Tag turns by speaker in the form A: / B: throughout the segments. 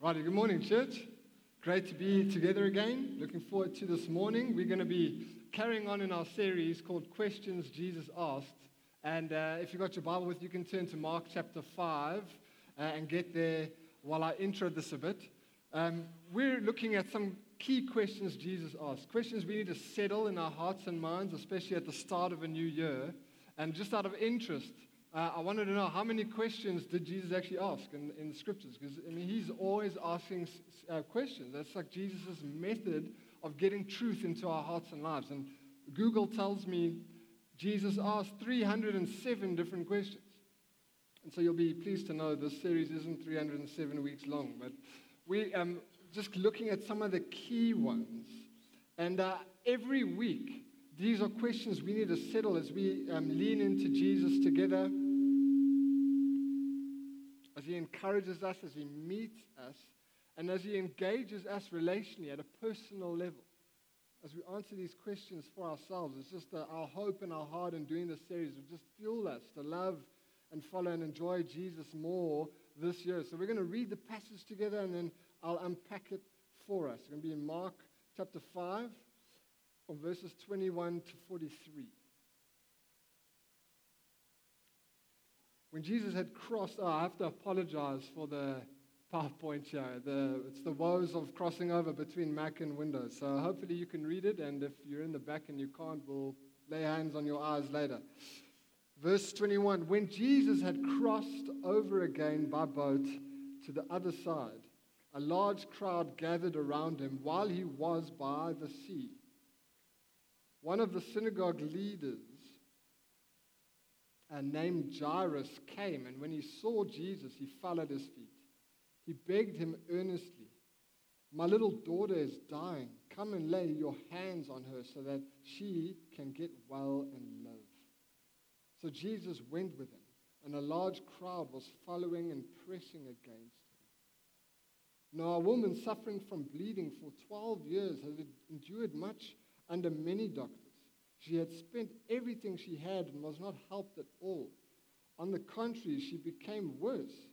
A: Righty, good morning, church. Great to be together again. Looking forward to this morning. We're going to be carrying on in our series called Questions Jesus Asked. And uh, if you've got your Bible with you, can turn to Mark chapter 5 uh, and get there while I intro this a bit. Um, we're looking at some key questions Jesus asked, questions we need to settle in our hearts and minds, especially at the start of a new year. And just out of interest, uh, I wanted to know how many questions did Jesus actually ask in, in the scriptures? Because I mean, he's always asking uh, questions. That's like Jesus' method of getting truth into our hearts and lives. And Google tells me Jesus asked 307 different questions. And so you'll be pleased to know this series isn't 307 weeks long, but we um, just looking at some of the key ones. And uh, every week, these are questions we need to settle as we um, lean into Jesus together, as He encourages us, as He meets us, and as He engages us relationally at a personal level. As we answer these questions for ourselves, it's just uh, our hope and our heart in doing this series will just fuel us to love and follow and enjoy Jesus more this year. So we're going to read the passage together and then I'll unpack it for us. It's going to be in Mark chapter 5 from verses 21 to 43. When Jesus had crossed, oh, I have to apologize for the PowerPoint here. The, it's the woes of crossing over between Mac and Windows. So hopefully you can read it, and if you're in the back and you can't, we'll lay hands on your eyes later. Verse 21 When Jesus had crossed over again by boat to the other side, a large crowd gathered around him while he was by the sea. One of the synagogue leaders, uh, named Jairus, came, and when he saw Jesus, he fell at his feet. He begged him earnestly, My little daughter is dying. Come and lay your hands on her so that she can get well and live. So Jesus went with him, and a large crowd was following and pressing against him. Now, a woman suffering from bleeding for 12 years had endured much under many doctors. She had spent everything she had and was not helped at all. On the contrary, she became worse.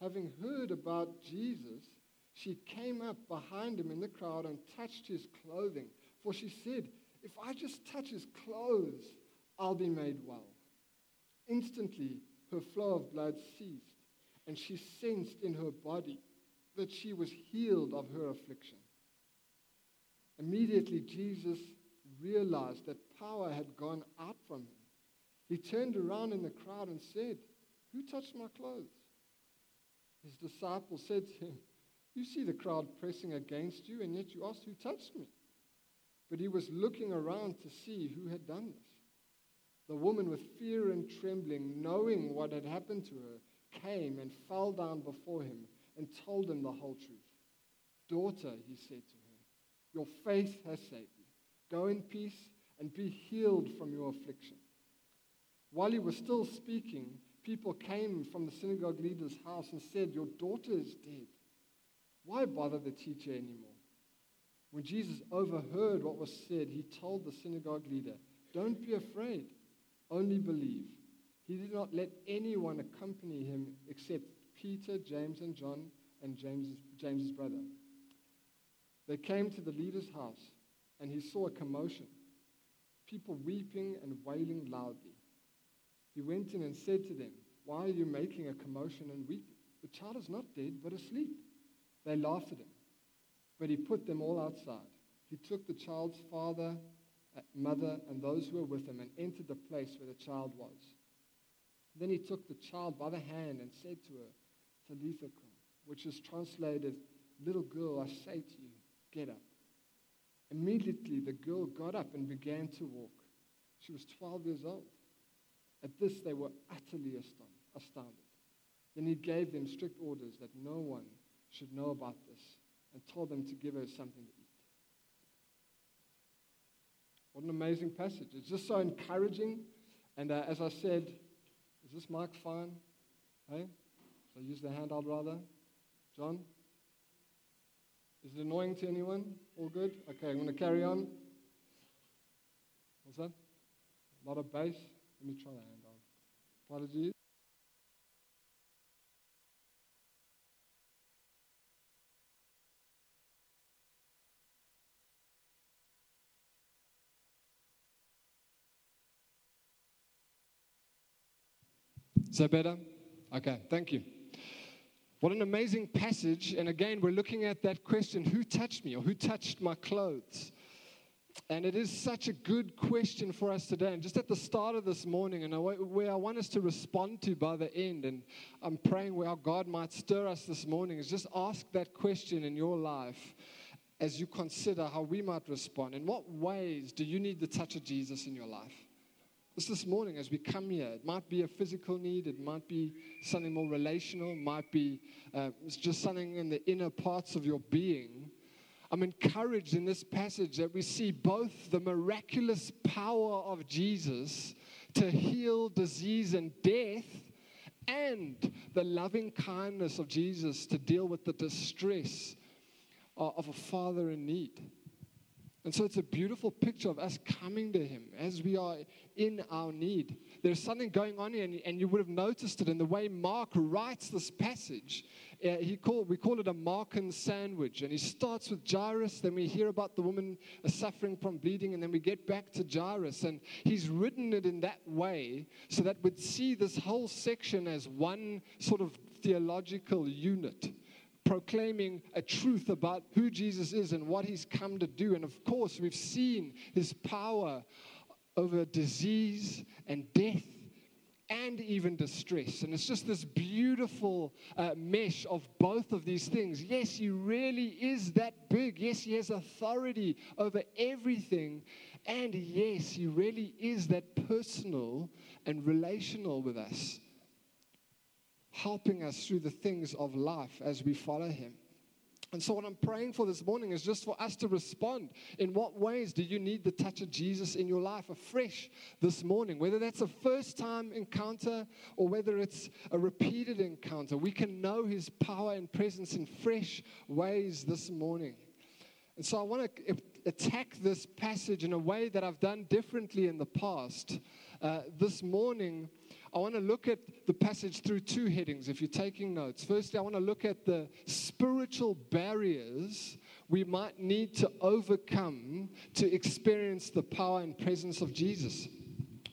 A: Having heard about Jesus, she came up behind him in the crowd and touched his clothing. For she said, If I just touch his clothes, I'll be made well. Instantly, her flow of blood ceased, and she sensed in her body that she was healed of her affliction. Immediately, Jesus realized that power had gone out from him. He turned around in the crowd and said, Who touched my clothes? His disciples said to him, You see the crowd pressing against you, and yet you ask, Who touched me? But he was looking around to see who had done this. The woman, with fear and trembling, knowing what had happened to her, came and fell down before him and told him the whole truth. Daughter, he said to her, your faith has saved you. Go in peace and be healed from your affliction. While he was still speaking, people came from the synagogue leader's house and said, Your daughter is dead. Why bother the teacher anymore? When Jesus overheard what was said, he told the synagogue leader, Don't be afraid, only believe. He did not let anyone accompany him except Peter, James, and John, and James, James's brother. They came to the leader's house, and he saw a commotion, people weeping and wailing loudly. He went in and said to them, Why are you making a commotion and weeping? The child is not dead, but asleep. They laughed at him, but he put them all outside. He took the child's father, uh, mother, and those who were with him and entered the place where the child was. Then he took the child by the hand and said to her, Talitha which is translated, Little girl, I say to you, get up. Immediately the girl got up and began to walk. She was 12 years old. At this, they were utterly astounded. Then he gave them strict orders that no one should know about this and told them to give her something to eat. What an amazing passage. It's just so encouraging. And uh, as I said, is this mic fine? Hey? So use the handout rather. John? Is it annoying to anyone? All good? Okay, I'm going to carry on. What's that? A lot of bass? Let me try that hand on. Apologies. Is that better? Okay, thank you. What an amazing passage. And again, we're looking at that question who touched me or who touched my clothes? And it is such a good question for us today. And just at the start of this morning, and where I want us to respond to by the end, and I'm praying where God might stir us this morning, is just ask that question in your life as you consider how we might respond. In what ways do you need the touch of Jesus in your life? Just this morning, as we come here, it might be a physical need, it might be something more relational, might be uh, just something in the inner parts of your being. I'm encouraged in this passage that we see both the miraculous power of Jesus to heal disease and death and the loving kindness of Jesus to deal with the distress of a father in need. And so it's a beautiful picture of us coming to Him as we are in our need. There's something going on here, and, and you would have noticed it in the way Mark writes this passage. Uh, he call, we call it a Markan sandwich. And he starts with Jairus, then we hear about the woman uh, suffering from bleeding, and then we get back to Jairus. And he's written it in that way so that we'd see this whole section as one sort of theological unit proclaiming a truth about who Jesus is and what he's come to do. And of course, we've seen his power over disease and death and even distress. And it's just this beautiful uh, mesh of both of these things. Yes, he really is that big. Yes, he has authority over everything. And yes, he really is that personal and relational with us helping us through the things of life as we follow Him. And so, what I'm praying for this morning is just for us to respond. In what ways do you need the touch of Jesus in your life afresh this morning? Whether that's a first time encounter or whether it's a repeated encounter, we can know His power and presence in fresh ways this morning. And so, I want to attack this passage in a way that I've done differently in the past. Uh, this morning, I want to look at the passage through two headings if you're taking notes. Firstly, I want to look at the spiritual barriers we might need to overcome to experience the power and presence of Jesus.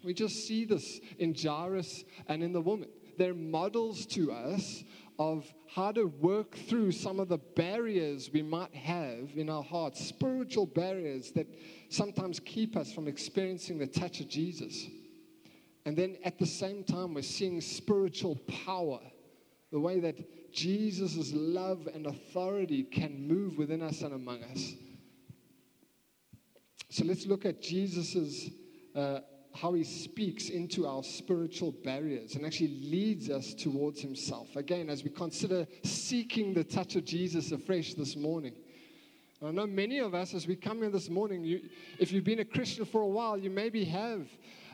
A: We just see this in Jairus and in the woman. They're models to us of how to work through some of the barriers we might have in our hearts, spiritual barriers that sometimes keep us from experiencing the touch of Jesus. And then at the same time, we're seeing spiritual power, the way that Jesus' love and authority can move within us and among us. So let's look at Jesus' uh, how he speaks into our spiritual barriers and actually leads us towards himself. Again, as we consider seeking the touch of Jesus afresh this morning. I know many of us, as we come here this morning, you, if you've been a Christian for a while, you maybe have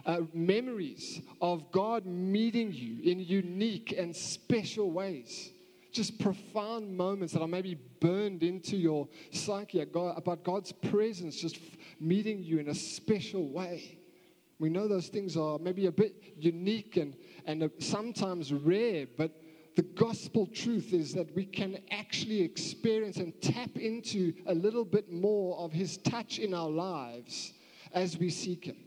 A: uh, memories of God meeting you in unique and special ways. Just profound moments that are maybe burned into your psyche about God's presence just meeting you in a special way. We know those things are maybe a bit unique and, and sometimes rare, but the gospel truth is that we can actually experience and tap into a little bit more of His touch in our lives as we seek Him.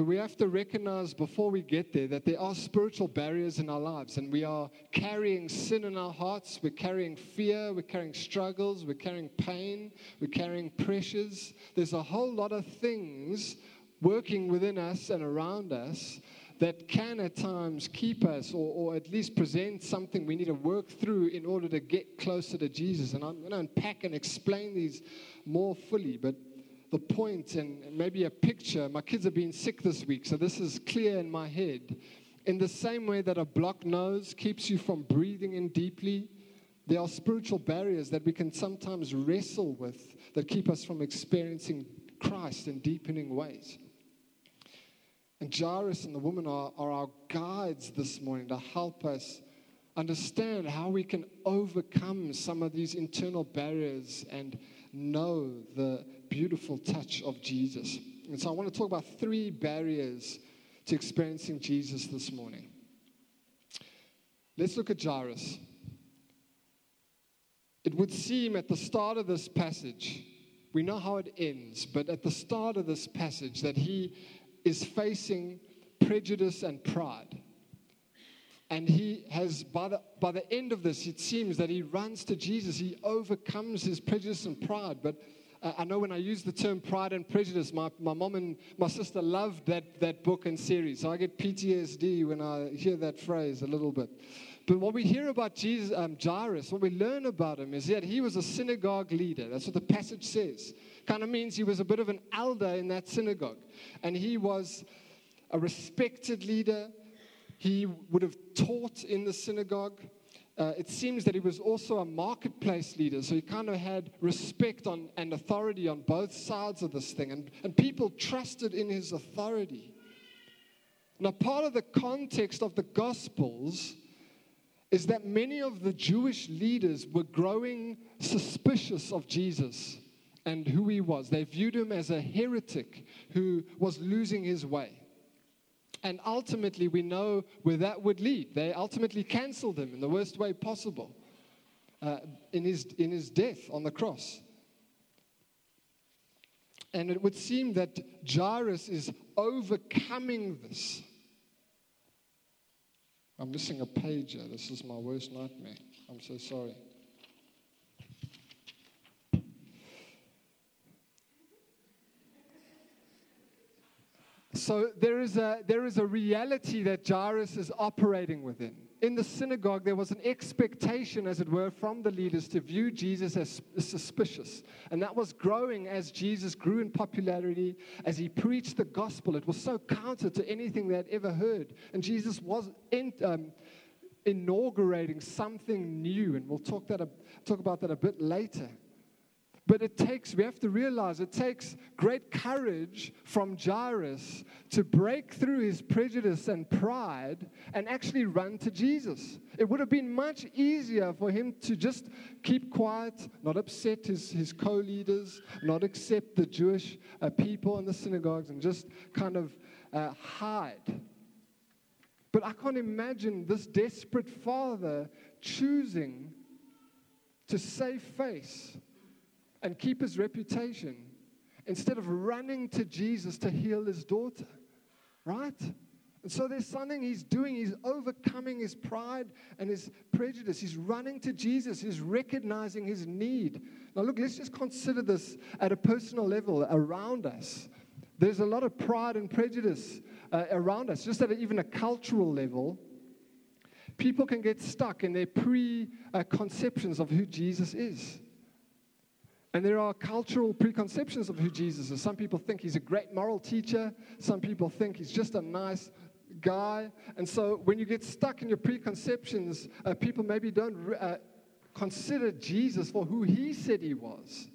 A: But we have to recognize before we get there that there are spiritual barriers in our lives, and we are carrying sin in our hearts. We're carrying fear, we're carrying struggles, we're carrying pain, we're carrying pressures. There's a whole lot of things working within us and around us that can at times keep us or, or at least present something we need to work through in order to get closer to Jesus. And I'm going to unpack and explain these more fully, but the point and maybe a picture. My kids have been sick this week, so this is clear in my head. In the same way that a blocked nose keeps you from breathing in deeply, there are spiritual barriers that we can sometimes wrestle with that keep us from experiencing Christ in deepening ways. And Jairus and the woman are, are our guides this morning to help us understand how we can overcome some of these internal barriers and know the beautiful touch of Jesus. And so I want to talk about three barriers to experiencing Jesus this morning. Let's look at Jairus. It would seem at the start of this passage, we know how it ends, but at the start of this passage, that he is facing prejudice and pride. And he has, by the, by the end of this, it seems that he runs to Jesus. He overcomes his prejudice and pride. But uh, I know when I use the term pride and prejudice, my, my mom and my sister loved that, that book and series. So I get PTSD when I hear that phrase a little bit. But what we hear about Jesus, um, Jairus, what we learn about him is that he was a synagogue leader. That's what the passage says. Kind of means he was a bit of an elder in that synagogue. And he was a respected leader. He would have taught in the synagogue. Uh, it seems that he was also a marketplace leader, so he kind of had respect on, and authority on both sides of this thing, and, and people trusted in his authority. Now, part of the context of the Gospels is that many of the Jewish leaders were growing suspicious of Jesus and who he was. They viewed him as a heretic who was losing his way. And ultimately, we know where that would lead. They ultimately canceled him in the worst way possible uh, in, his, in his death on the cross. And it would seem that Jairus is overcoming this I'm missing a page here. This is my worst nightmare. I'm so sorry. So there is, a, there is a reality that Jairus is operating within in the synagogue, there was an expectation, as it were, from the leaders to view Jesus as suspicious. And that was growing as Jesus grew in popularity, as he preached the gospel. It was so counter to anything they had ever heard. And Jesus was in, um, inaugurating something new. And we'll talk, that, talk about that a bit later. But it takes, we have to realize, it takes great courage from Jairus to break through his prejudice and pride and actually run to Jesus. It would have been much easier for him to just keep quiet, not upset his, his co leaders, not accept the Jewish uh, people in the synagogues, and just kind of uh, hide. But I can't imagine this desperate father choosing to save face and keep his reputation instead of running to Jesus to heal his daughter. Right? And so there's something he's doing. He's overcoming his pride and his prejudice. He's running to Jesus. He's recognizing his need. Now, look, let's just consider this at a personal level around us. There's a lot of pride and prejudice uh, around us, just at even a cultural level. People can get stuck in their preconceptions of who Jesus is. And there are cultural preconceptions of who Jesus is. Some people think he's a great moral teacher, some people think he's just a nice guy. And so when you get stuck in your preconceptions, uh, people maybe don't uh, consider Jesus for who he said he was.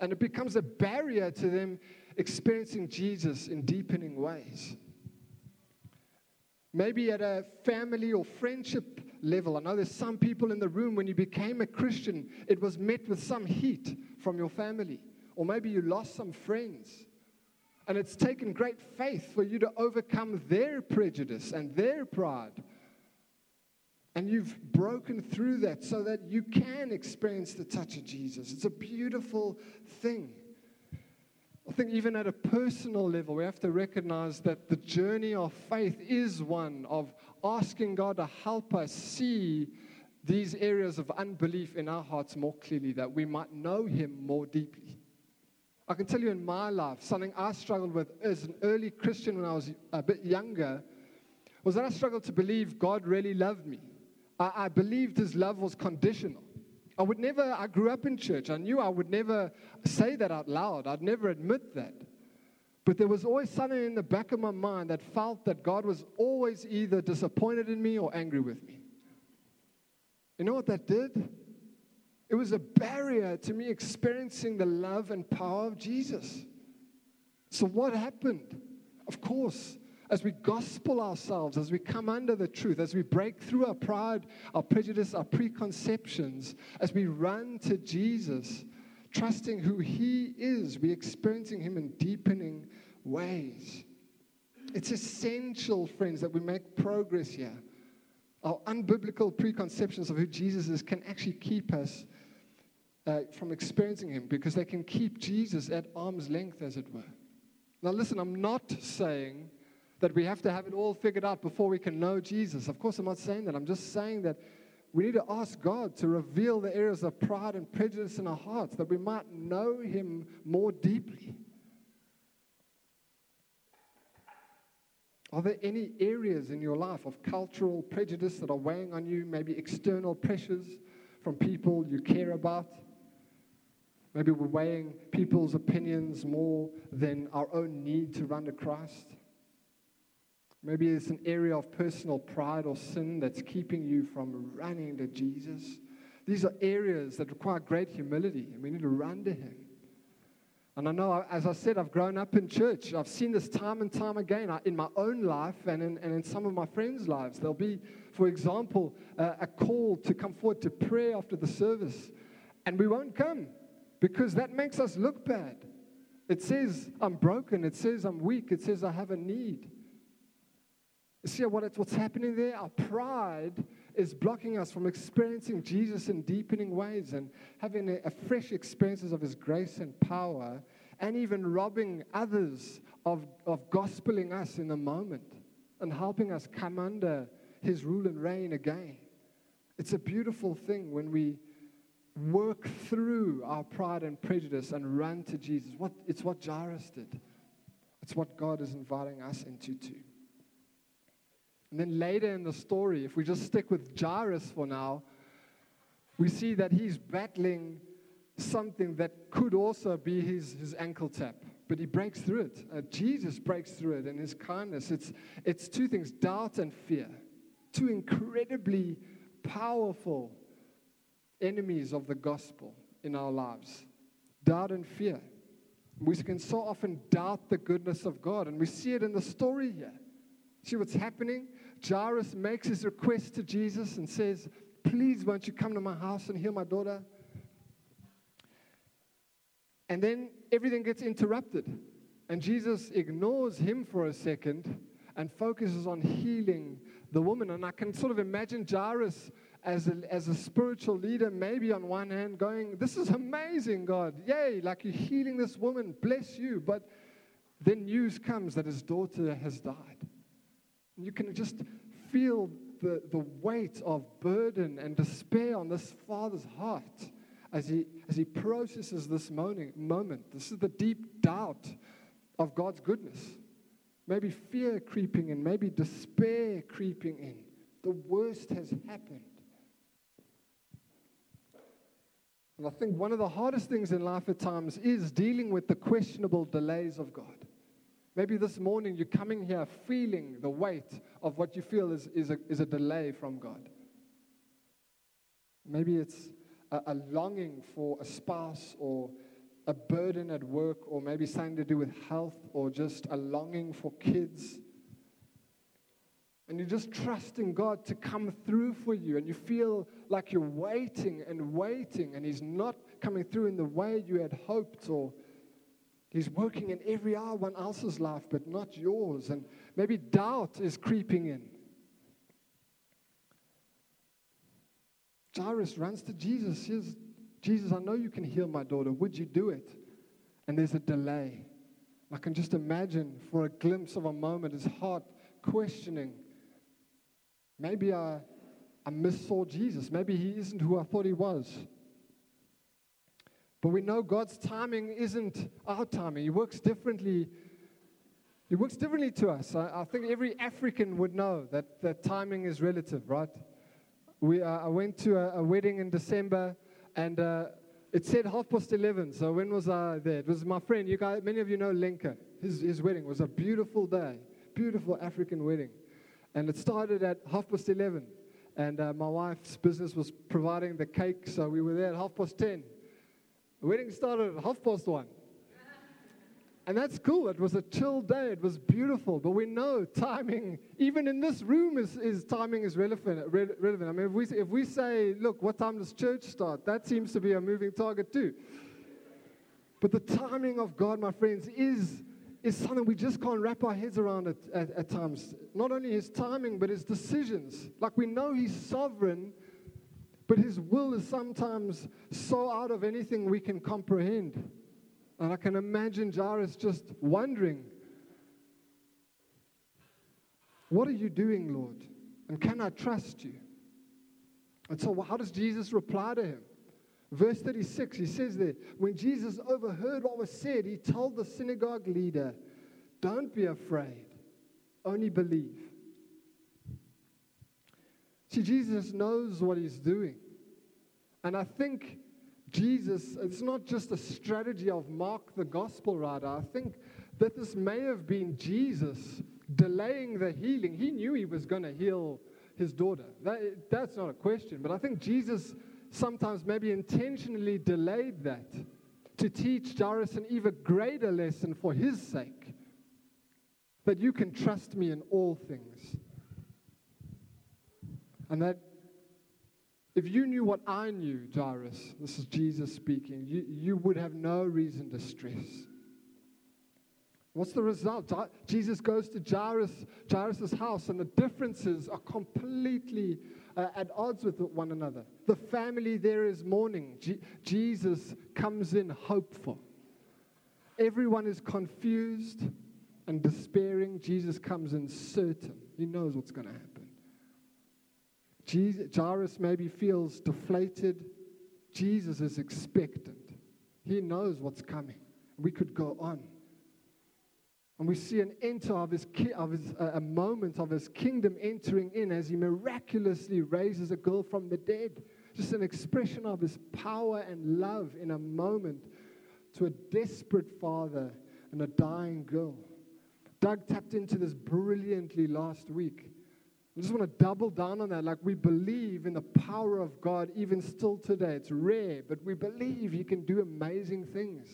A: And it becomes a barrier to them experiencing Jesus in deepening ways. Maybe at a family or friendship level. I know there's some people in the room, when you became a Christian, it was met with some heat from your family. Or maybe you lost some friends. And it's taken great faith for you to overcome their prejudice and their pride. And you've broken through that so that you can experience the touch of Jesus. It's a beautiful thing. I think even at a personal level, we have to recognize that the journey of faith is one of asking God to help us see these areas of unbelief in our hearts more clearly, that we might know Him more deeply. I can tell you in my life, something I struggled with as an early Christian when I was a bit younger was that I struggled to believe God really loved me. I, I believed His love was conditional. I would never, I grew up in church. I knew I would never say that out loud. I'd never admit that. But there was always something in the back of my mind that felt that God was always either disappointed in me or angry with me. You know what that did? It was a barrier to me experiencing the love and power of Jesus. So, what happened? Of course, as we gospel ourselves, as we come under the truth, as we break through our pride, our prejudice, our preconceptions, as we run to Jesus, trusting who He is, we're experiencing Him in deepening ways. It's essential, friends, that we make progress here. Our unbiblical preconceptions of who Jesus is can actually keep us uh, from experiencing Him because they can keep Jesus at arm's length, as it were. Now, listen, I'm not saying that we have to have it all figured out before we can know Jesus. Of course, I'm not saying that. I'm just saying that we need to ask God to reveal the areas of pride and prejudice in our hearts that we might know Him more deeply. Are there any areas in your life of cultural prejudice that are weighing on you? Maybe external pressures from people you care about? Maybe we're weighing people's opinions more than our own need to run to Christ. Maybe it's an area of personal pride or sin that's keeping you from running to Jesus. These are areas that require great humility, and we need to run to Him. And I know, as I said, I've grown up in church. I've seen this time and time again in my own life and in, and in some of my friends' lives. There'll be, for example, uh, a call to come forward to pray after the service, and we won't come because that makes us look bad. It says I'm broken, it says I'm weak, it says I have a need. See what what's happening there? Our pride is blocking us from experiencing Jesus in deepening ways and having a, a fresh experiences of His grace and power, and even robbing others of, of gospeling us in the moment and helping us come under His rule and reign again. It's a beautiful thing when we work through our pride and prejudice and run to Jesus. What, it's what Jairus did. It's what God is inviting us into too. And then later in the story, if we just stick with Jairus for now, we see that he's battling something that could also be his, his ankle tap. But he breaks through it. Uh, Jesus breaks through it in his kindness. It's, it's two things doubt and fear. Two incredibly powerful enemies of the gospel in our lives doubt and fear. We can so often doubt the goodness of God, and we see it in the story here. See what's happening? Jairus makes his request to Jesus and says, Please, won't you come to my house and heal my daughter? And then everything gets interrupted. And Jesus ignores him for a second and focuses on healing the woman. And I can sort of imagine Jairus as a, as a spiritual leader, maybe on one hand, going, This is amazing, God. Yay, like you're healing this woman. Bless you. But then news comes that his daughter has died. You can just feel the, the weight of burden and despair on this father's heart as he, as he processes this moment, moment. This is the deep doubt of God's goodness. Maybe fear creeping in, maybe despair creeping in. The worst has happened. And I think one of the hardest things in life at times is dealing with the questionable delays of God. Maybe this morning you're coming here feeling the weight of what you feel is, is, a, is a delay from God. Maybe it's a, a longing for a spouse or a burden at work or maybe something to do with health or just a longing for kids. And you're just trusting God to come through for you, and you feel like you're waiting and waiting, and He's not coming through in the way you had hoped or He's working in every hour one else's life, but not yours. And maybe doubt is creeping in. Jairus runs to Jesus. Says, Jesus, I know you can heal my daughter. Would you do it? And there's a delay. I can just imagine for a glimpse of a moment his heart questioning. Maybe I, I missaw Jesus. Maybe he isn't who I thought he was. But we know God's timing isn't our timing. He works differently. He works differently to us. I, I think every African would know that, that timing is relative, right? We, uh, I went to a, a, wedding in December, and uh, it said half past 11. So when was I there? It was my friend. You guys, many of you know Lenka. His, his wedding was a beautiful day, beautiful African wedding. And it started at half past 11. And uh, my wife's business was providing the cake, so we were there at half past 10. The wedding started at half past one. And that's cool. It was a chill day. It was beautiful. But we know timing, even in this room, is, is timing is relevant, re- relevant. I mean, if we, if we say, look, what time does church start? That seems to be a moving target too. But the timing of God, my friends, is, is something we just can't wrap our heads around at, at, at times. Not only his timing, but his decisions. Like we know he's sovereign, but his will is sometimes so out of anything we can comprehend. And I can imagine Jairus just wondering What are you doing, Lord? And can I trust you? And so, how does Jesus reply to him? Verse 36, he says there, when Jesus overheard what was said, he told the synagogue leader, Don't be afraid, only believe. See, Jesus knows what he's doing. And I think Jesus, it's not just a strategy of Mark the gospel writer. I think that this may have been Jesus delaying the healing. He knew he was going to heal his daughter. That, that's not a question. But I think Jesus sometimes maybe intentionally delayed that to teach Jairus an even greater lesson for his sake that you can trust me in all things. And that if you knew what I knew, Jairus, this is Jesus speaking, you, you would have no reason to stress. What's the result? Jesus goes to Jairus, Jairus' house, and the differences are completely uh, at odds with one another. The family there is mourning. Jesus comes in hopeful. Everyone is confused and despairing. Jesus comes in certain. He knows what's going to happen. Jesus, Jairus maybe feels deflated. Jesus is expectant. He knows what's coming. We could go on. And we see an enter of his, of his uh, a moment of his kingdom entering in as he miraculously raises a girl from the dead. Just an expression of his power and love in a moment to a desperate father and a dying girl. Doug tapped into this brilliantly last week. I just want to double down on that. Like we believe in the power of God even still today. It's rare, but we believe He can do amazing things.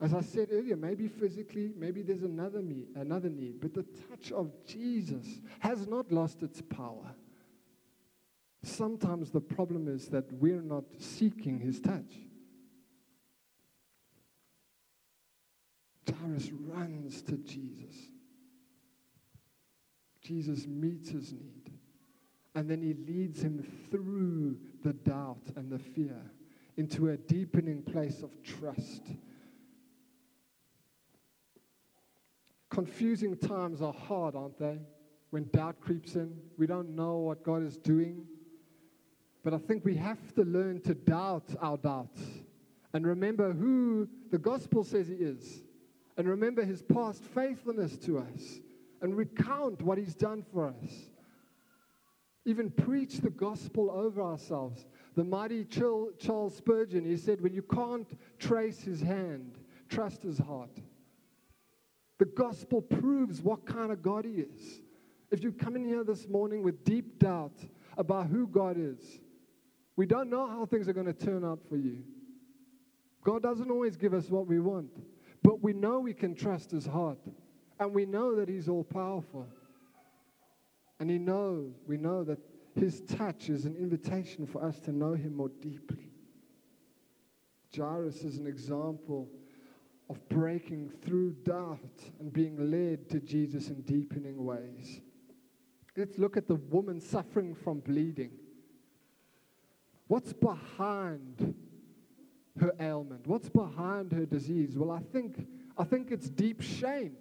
A: As I said earlier, maybe physically, maybe there's another need, another need, but the touch of Jesus has not lost its power. Sometimes the problem is that we're not seeking His touch. Jairus runs to Jesus. Jesus meets his need. And then he leads him through the doubt and the fear into a deepening place of trust. Confusing times are hard, aren't they? When doubt creeps in, we don't know what God is doing. But I think we have to learn to doubt our doubts and remember who the gospel says he is and remember his past faithfulness to us and recount what He's done for us. Even preach the gospel over ourselves. The mighty Charles Spurgeon, he said, when you can't trace his hand, trust his heart. The gospel proves what kind of God he is. If you come in here this morning with deep doubt about who God is, we don't know how things are going to turn out for you. God doesn't always give us what we want, but we know we can trust his heart. And we know that He's all powerful. And He knows, we know that His touch is an invitation for us to know Him more deeply. Jairus is an example of breaking through doubt and being led to Jesus in deepening ways. Let's look at the woman suffering from bleeding. What's behind her ailment? What's behind her disease? Well, I think, I think it's deep shame.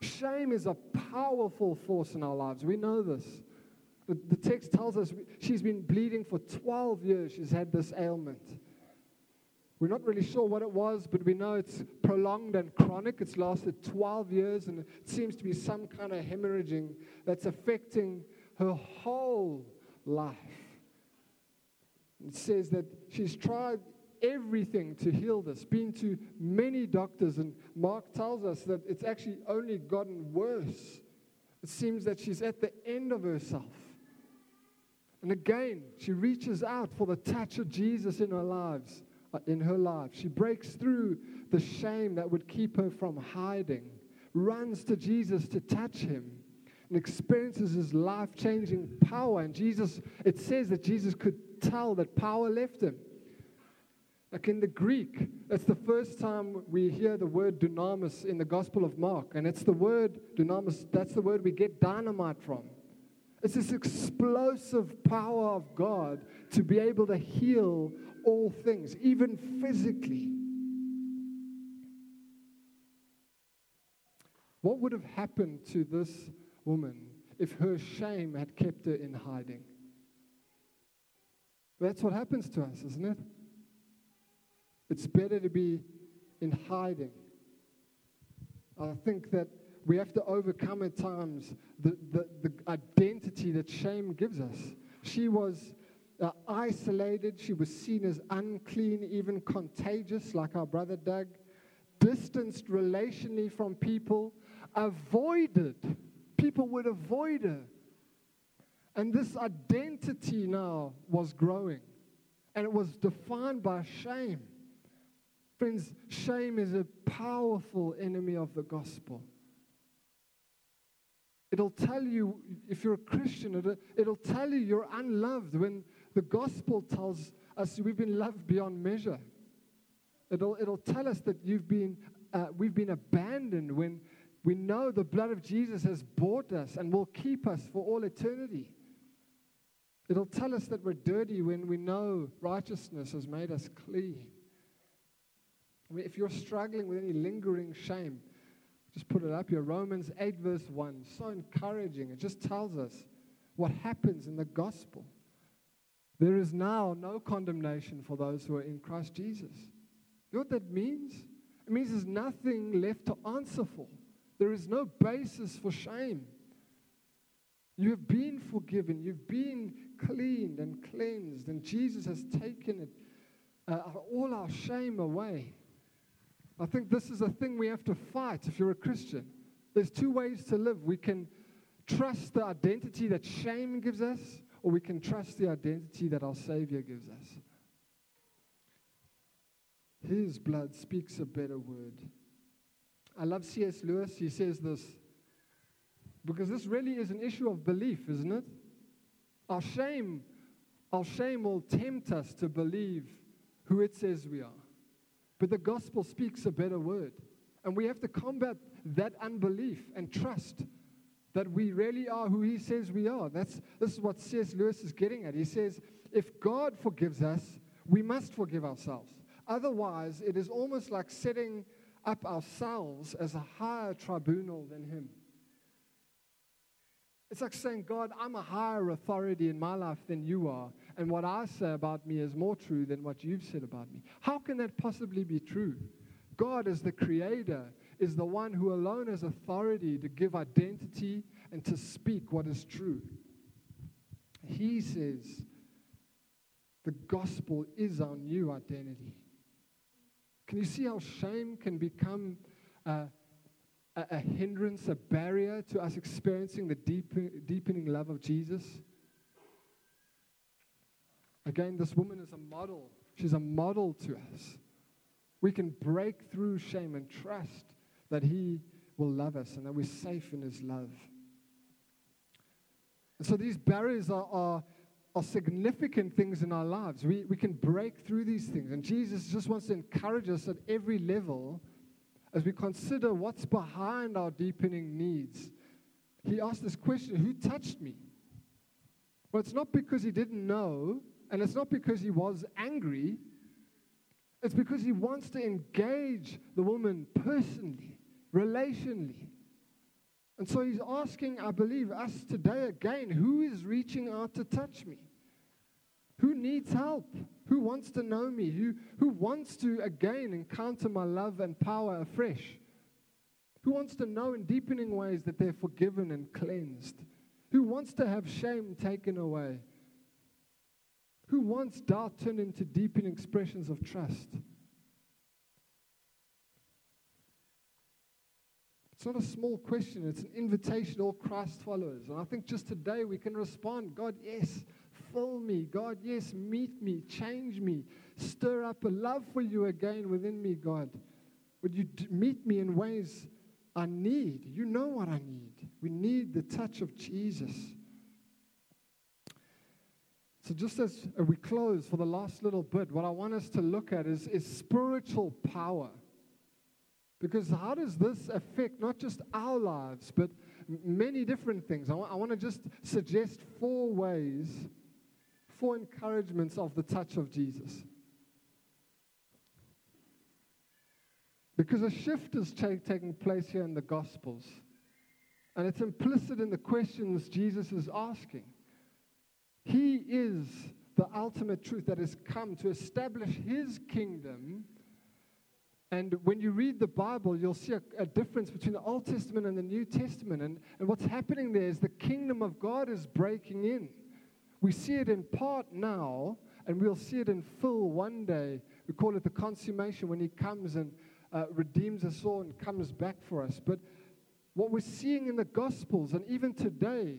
A: Shame is a powerful force in our lives. We know this. The, the text tells us she's been bleeding for 12 years. She's had this ailment. We're not really sure what it was, but we know it's prolonged and chronic. It's lasted 12 years, and it seems to be some kind of hemorrhaging that's affecting her whole life. It says that she's tried everything to heal this, been to many doctors, and Mark tells us that it's actually only gotten worse. It seems that she's at the end of herself. And again, she reaches out for the touch of Jesus in her lives, uh, in her life. She breaks through the shame that would keep her from hiding, runs to Jesus to touch him, and experiences his life-changing power. And Jesus, it says that Jesus could tell that power left him. Like in the Greek, it's the first time we hear the word dunamis in the Gospel of Mark. And it's the word dunamis, that's the word we get dynamite from. It's this explosive power of God to be able to heal all things, even physically. What would have happened to this woman if her shame had kept her in hiding? That's what happens to us, isn't it? It's better to be in hiding. I think that we have to overcome at times the, the, the identity that shame gives us. She was uh, isolated, she was seen as unclean, even contagious, like our brother Doug, distanced relationally from people, avoided. People would avoid her. And this identity now was growing, and it was defined by shame. Friends, shame is a powerful enemy of the gospel. It'll tell you, if you're a Christian, it'll, tell you you're unloved when the gospel tells us we've been loved beyond measure. It'll, it'll tell us that you've been, uh, we've been abandoned when we know the blood of Jesus has bought us and will keep us for all eternity. It'll tell us that we're dirty when we know righteousness has made us clean. I mean, if you're struggling with any lingering shame, just put it up here. Romans 8, verse 1. So encouraging. It just tells us what happens in the gospel. There is now no condemnation for those who are in Christ Jesus. You know what that means? It means there's nothing left to answer for. There is no basis for shame. You have been forgiven. You've been cleaned and cleansed, and Jesus has taken it, uh, all our shame away. I think this is a thing we have to fight if you're a Christian. There's two ways to live. We can trust the identity that shame gives us, or we can trust the identity that our Savior gives us. His blood speaks a better word. I love C.S. Lewis. He says this because this really is an issue of belief, isn't it? Our shame, our shame will tempt us to believe who it says we are. But the gospel speaks a better word. And we have to combat that unbelief and trust that we really are who he says we are. That's, this is what C.S. Lewis is getting at. He says, if God forgives us, we must forgive ourselves. Otherwise, it is almost like setting up ourselves as a higher tribunal than him. It's like saying, God, I'm a higher authority in my life than you are, and what I say about me is more true than what you've said about me. How can that possibly be true? God, as the creator, is the one who alone has authority to give identity and to speak what is true. He says the gospel is our new identity. Can you see how shame can become a, a, a hindrance, a barrier to us experiencing the deep, deepening love of Jesus? Again, this woman is a model. She's a model to us. We can break through shame and trust that He will love us and that we're safe in His love. And so these barriers are, are, are significant things in our lives. We, we can break through these things. And Jesus just wants to encourage us at every level as we consider what's behind our deepening needs. He asked this question Who touched me? Well, it's not because he didn't know, and it's not because he was angry. It's because he wants to engage the woman personally relationally. And so he's asking, I believe, us today again who is reaching out to touch me? Who needs help? Who wants to know me? Who, who wants to again encounter my love and power afresh? Who wants to know in deepening ways that they're forgiven and cleansed? Who wants to have shame taken away? Who wants doubt turned into deepening expressions of trust? It's not a small question, it's an invitation to all Christ followers. And I think just today we can respond God, yes, fill me. God, yes, meet me, change me, stir up a love for you again within me, God. Would you meet me in ways I need? You know what I need. We need the touch of Jesus. So, just as we close for the last little bit, what I want us to look at is, is spiritual power. Because how does this affect not just our lives, but many different things? I, w- I want to just suggest four ways, four encouragements of the touch of Jesus. Because a shift is ta- taking place here in the Gospels. And it's implicit in the questions Jesus is asking. He is the ultimate truth that has come to establish his kingdom. And when you read the Bible, you'll see a, a, difference between the Old Testament and the New Testament. And, and what's happening there is the kingdom of God is breaking in. We see it in part now, and we'll see it in full one day. We call it the consummation when he comes and uh, redeems us all and comes back for us. But what we're seeing in the Gospels and even today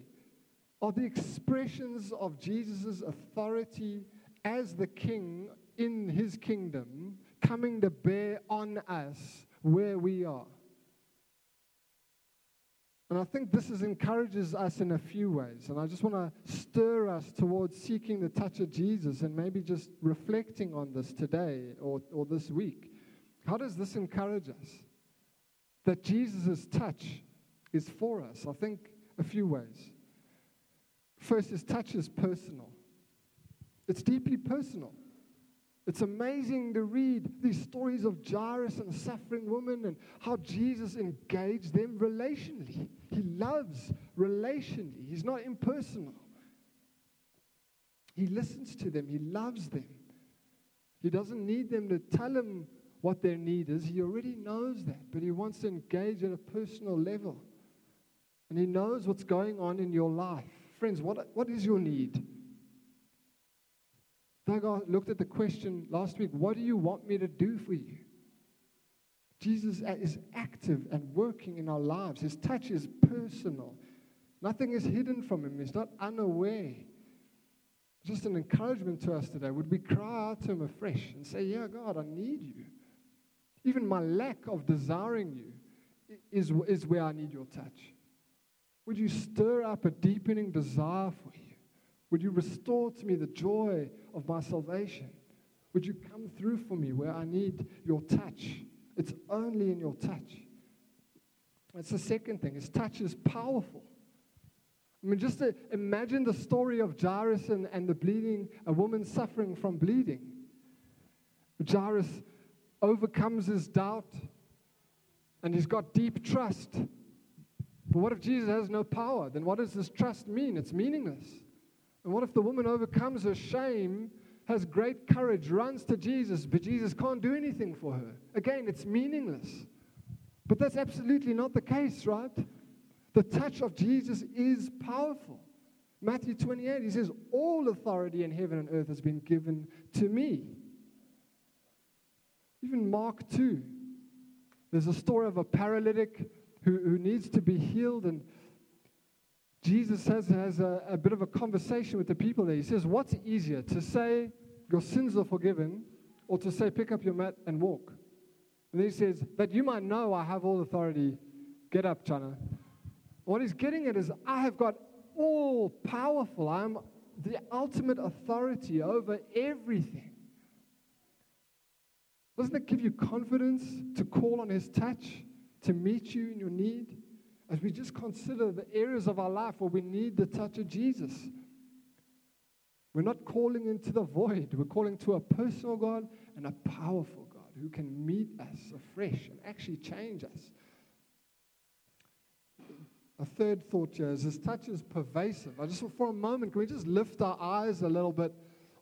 A: are the expressions of Jesus' authority as the king in his kingdom coming to bear on us where we are. And I think this is, encourages us in a few ways. And I just want to stir us towards seeking the touch of Jesus and maybe just reflecting on this today or, or this week. How does this encourage us? That Jesus' touch is for us. I think a few ways. First, his touch is personal, it's deeply personal. It's amazing to read these stories of Jairus and the suffering woman and how Jesus engaged them relationally. He loves relationally, he's not impersonal. He listens to them, he loves them. He doesn't need them to tell him what their need is. He already knows that, but he wants to engage at a personal level. And he knows what's going on in your life. Friends, what, what is your need? Doug looked at the question last week what do you want me to do for you? Jesus is active and working in our lives. His touch is personal. Nothing is hidden from him. He's not unaware. Just an encouragement to us today. Would we cry out to him afresh and say, Yeah, God, I need you? Even my lack of desiring you is, is where I need your touch. Would you stir up a deepening desire for you? Would you restore to me the joy of my salvation? Would you come through for me where I need your touch? It's only in your touch. That's the second thing. His touch is powerful. I mean, just imagine the story of Jairus and, and the bleeding, a woman suffering from bleeding. Jairus overcomes his doubt and he's got deep trust. But what if Jesus has no power? Then what does this trust mean? It's meaningless. And what if the woman overcomes her shame, has great courage, runs to Jesus, but Jesus can't do anything for her? Again, it's meaningless. But that's absolutely not the case, right? The touch of Jesus is powerful. Matthew 28, he says, All authority in heaven and earth has been given to me. Even Mark 2, there's a story of a paralytic who, who needs to be healed, and Jesus has, has a, a bit of a conversation with the people there. He says, What's easier, to say your sins are forgiven, or to say, Pick up your mat and walk? And then he says, That you might know I have all authority, get up, Chana. What he's getting at is, I have got all powerful. I'm the ultimate authority over everything. Doesn't it give you confidence to call on His touch to meet you in your need? As we just consider the areas of our life where we need the touch of Jesus. We're not calling into the void, we're calling to a personal God and a powerful God who can meet us afresh and actually change us. A third thought here is this touch is pervasive. I just, for a moment, can we just lift our eyes a little bit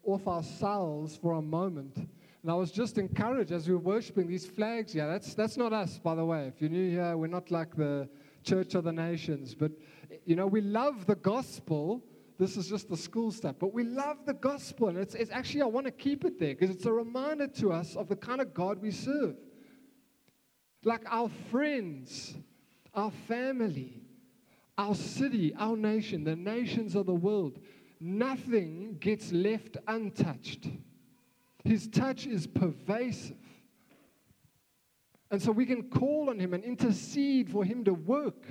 A: off ourselves for a moment? And I was just encouraged as we were worshiping these flags. Yeah, that's, that's not us, by the way. If you're new here, we're not like the Church of the Nations. But, you know, we love the gospel. This is just the school stuff. But we love the gospel. And it's, it's actually, I want to keep it there because it's a reminder to us of the kind of God we serve. Like our friends, our family, our city, our nation, the nations of the world. Nothing gets left untouched. His touch is pervasive. And so we can call on Him and intercede for Him to work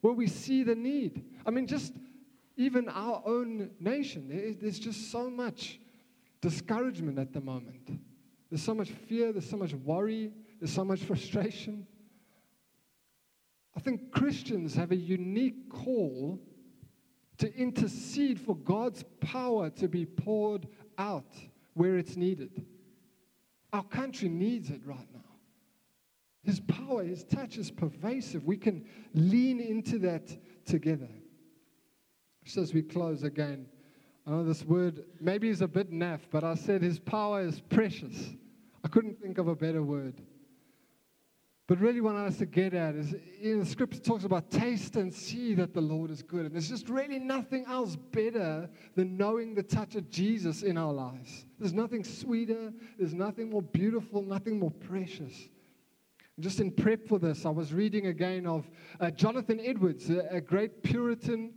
A: where we see the need. I mean, just even our own nation, there's just so much discouragement at the moment. There's so much fear, there's so much worry, there's so much frustration. I think Christians have a unique call to intercede for God's power to be poured out where it's needed. Our country needs it right now. His power, His touch is pervasive. We can lean into that together. Just as we close again, I know this word maybe is a bit naff, but I said His power is precious. I couldn't think of a better word. But really, what I want us to get at is in the scripture talks about taste and see that the Lord is good. And there's just really nothing else better than knowing the touch of Jesus in our lives. There's nothing sweeter, there's nothing more beautiful, nothing more precious. Just in prep for this, I was reading again of uh, Jonathan Edwards, a, a great Puritan,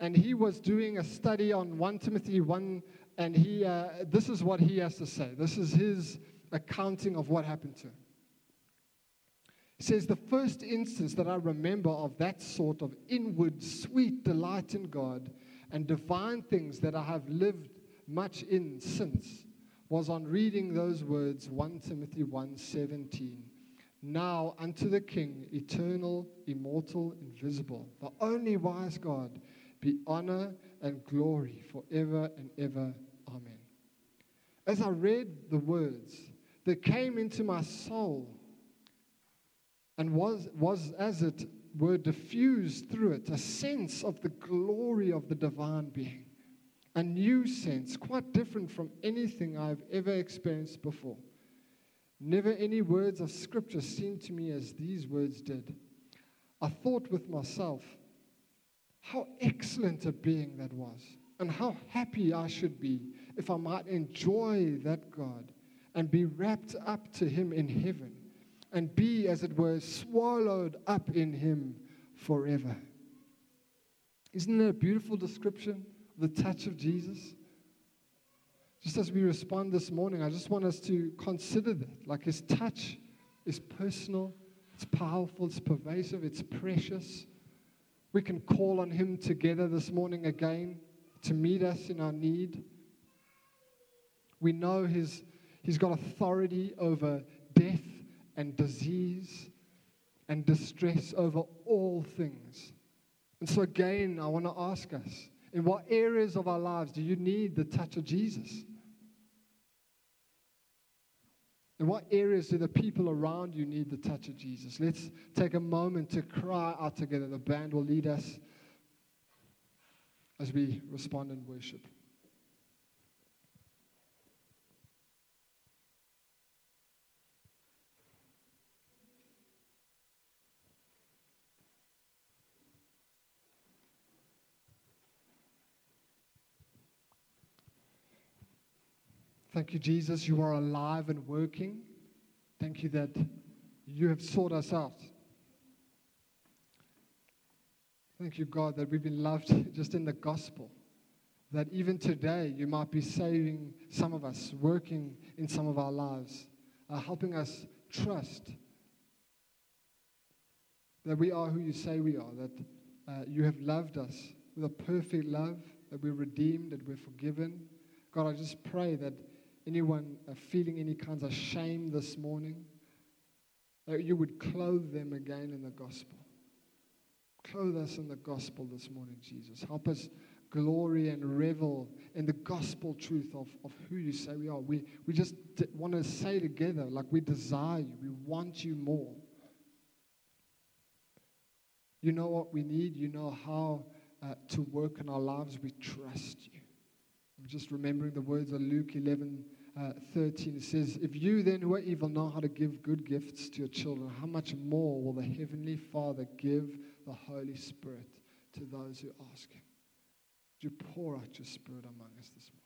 A: and he was doing a study on 1 Timothy 1, and he, uh, this is what he has to say. This is his accounting of what happened to him. Says, The first instance that I remember of that sort of inward sweet delight in God and divine things that I have lived much in since was on reading those words 1 Timothy 1:17 now unto the king eternal immortal invisible the only wise God be honor and glory forever and ever. Amen. As I read the words that came into my soul and was, was, as it were, diffused through it a sense of the glory of the divine being. A new sense, quite different from anything I've ever experienced before. Never any words of Scripture seemed to me as these words did. I thought with myself, how excellent a being that was, and how happy I should be if I might enjoy that God and be wrapped up to Him in heaven and be, as it were, swallowed up in him forever. Isn't that a beautiful description of the touch of Jesus? Just as we respond this morning, I just want us to consider that. Like his touch is personal, it's powerful, it's pervasive, it's precious. We can call on him together this morning again to meet us in our need. We know his, he's got authority over death and disease and distress over all things. And so, again, I want to ask us in what areas of our lives do you need the touch of Jesus? In what areas do the people around you need the touch of Jesus? Let's take a moment to cry out together. The band will lead us as we respond in worship. Thank you, Jesus. You are alive and working. Thank you that you have sought us out. Thank you, God, that we've been loved just in the gospel. That even today you might be saving some of us, working in some of our lives, uh, helping us trust that we are who you say we are, that uh, you have loved us with a perfect love, that we're redeemed, that we're forgiven. God, I just pray that anyone uh, feeling any kinds of shame this morning, that you would clothe them again in the gospel. Clothe us in the gospel this morning, Jesus. Help us glory and revel in the gospel truth of, of who you say we are. We, we just d- want to say together, like we desire you, we want you more. You know what we need, you know how uh, to work in our lives. We trust you. Just remembering the words of Luke 11 uh, 13. It says, If you then who are evil know how to give good gifts to your children, how much more will the Heavenly Father give the Holy Spirit to those who ask Him? Would you pour out your Spirit among us this morning?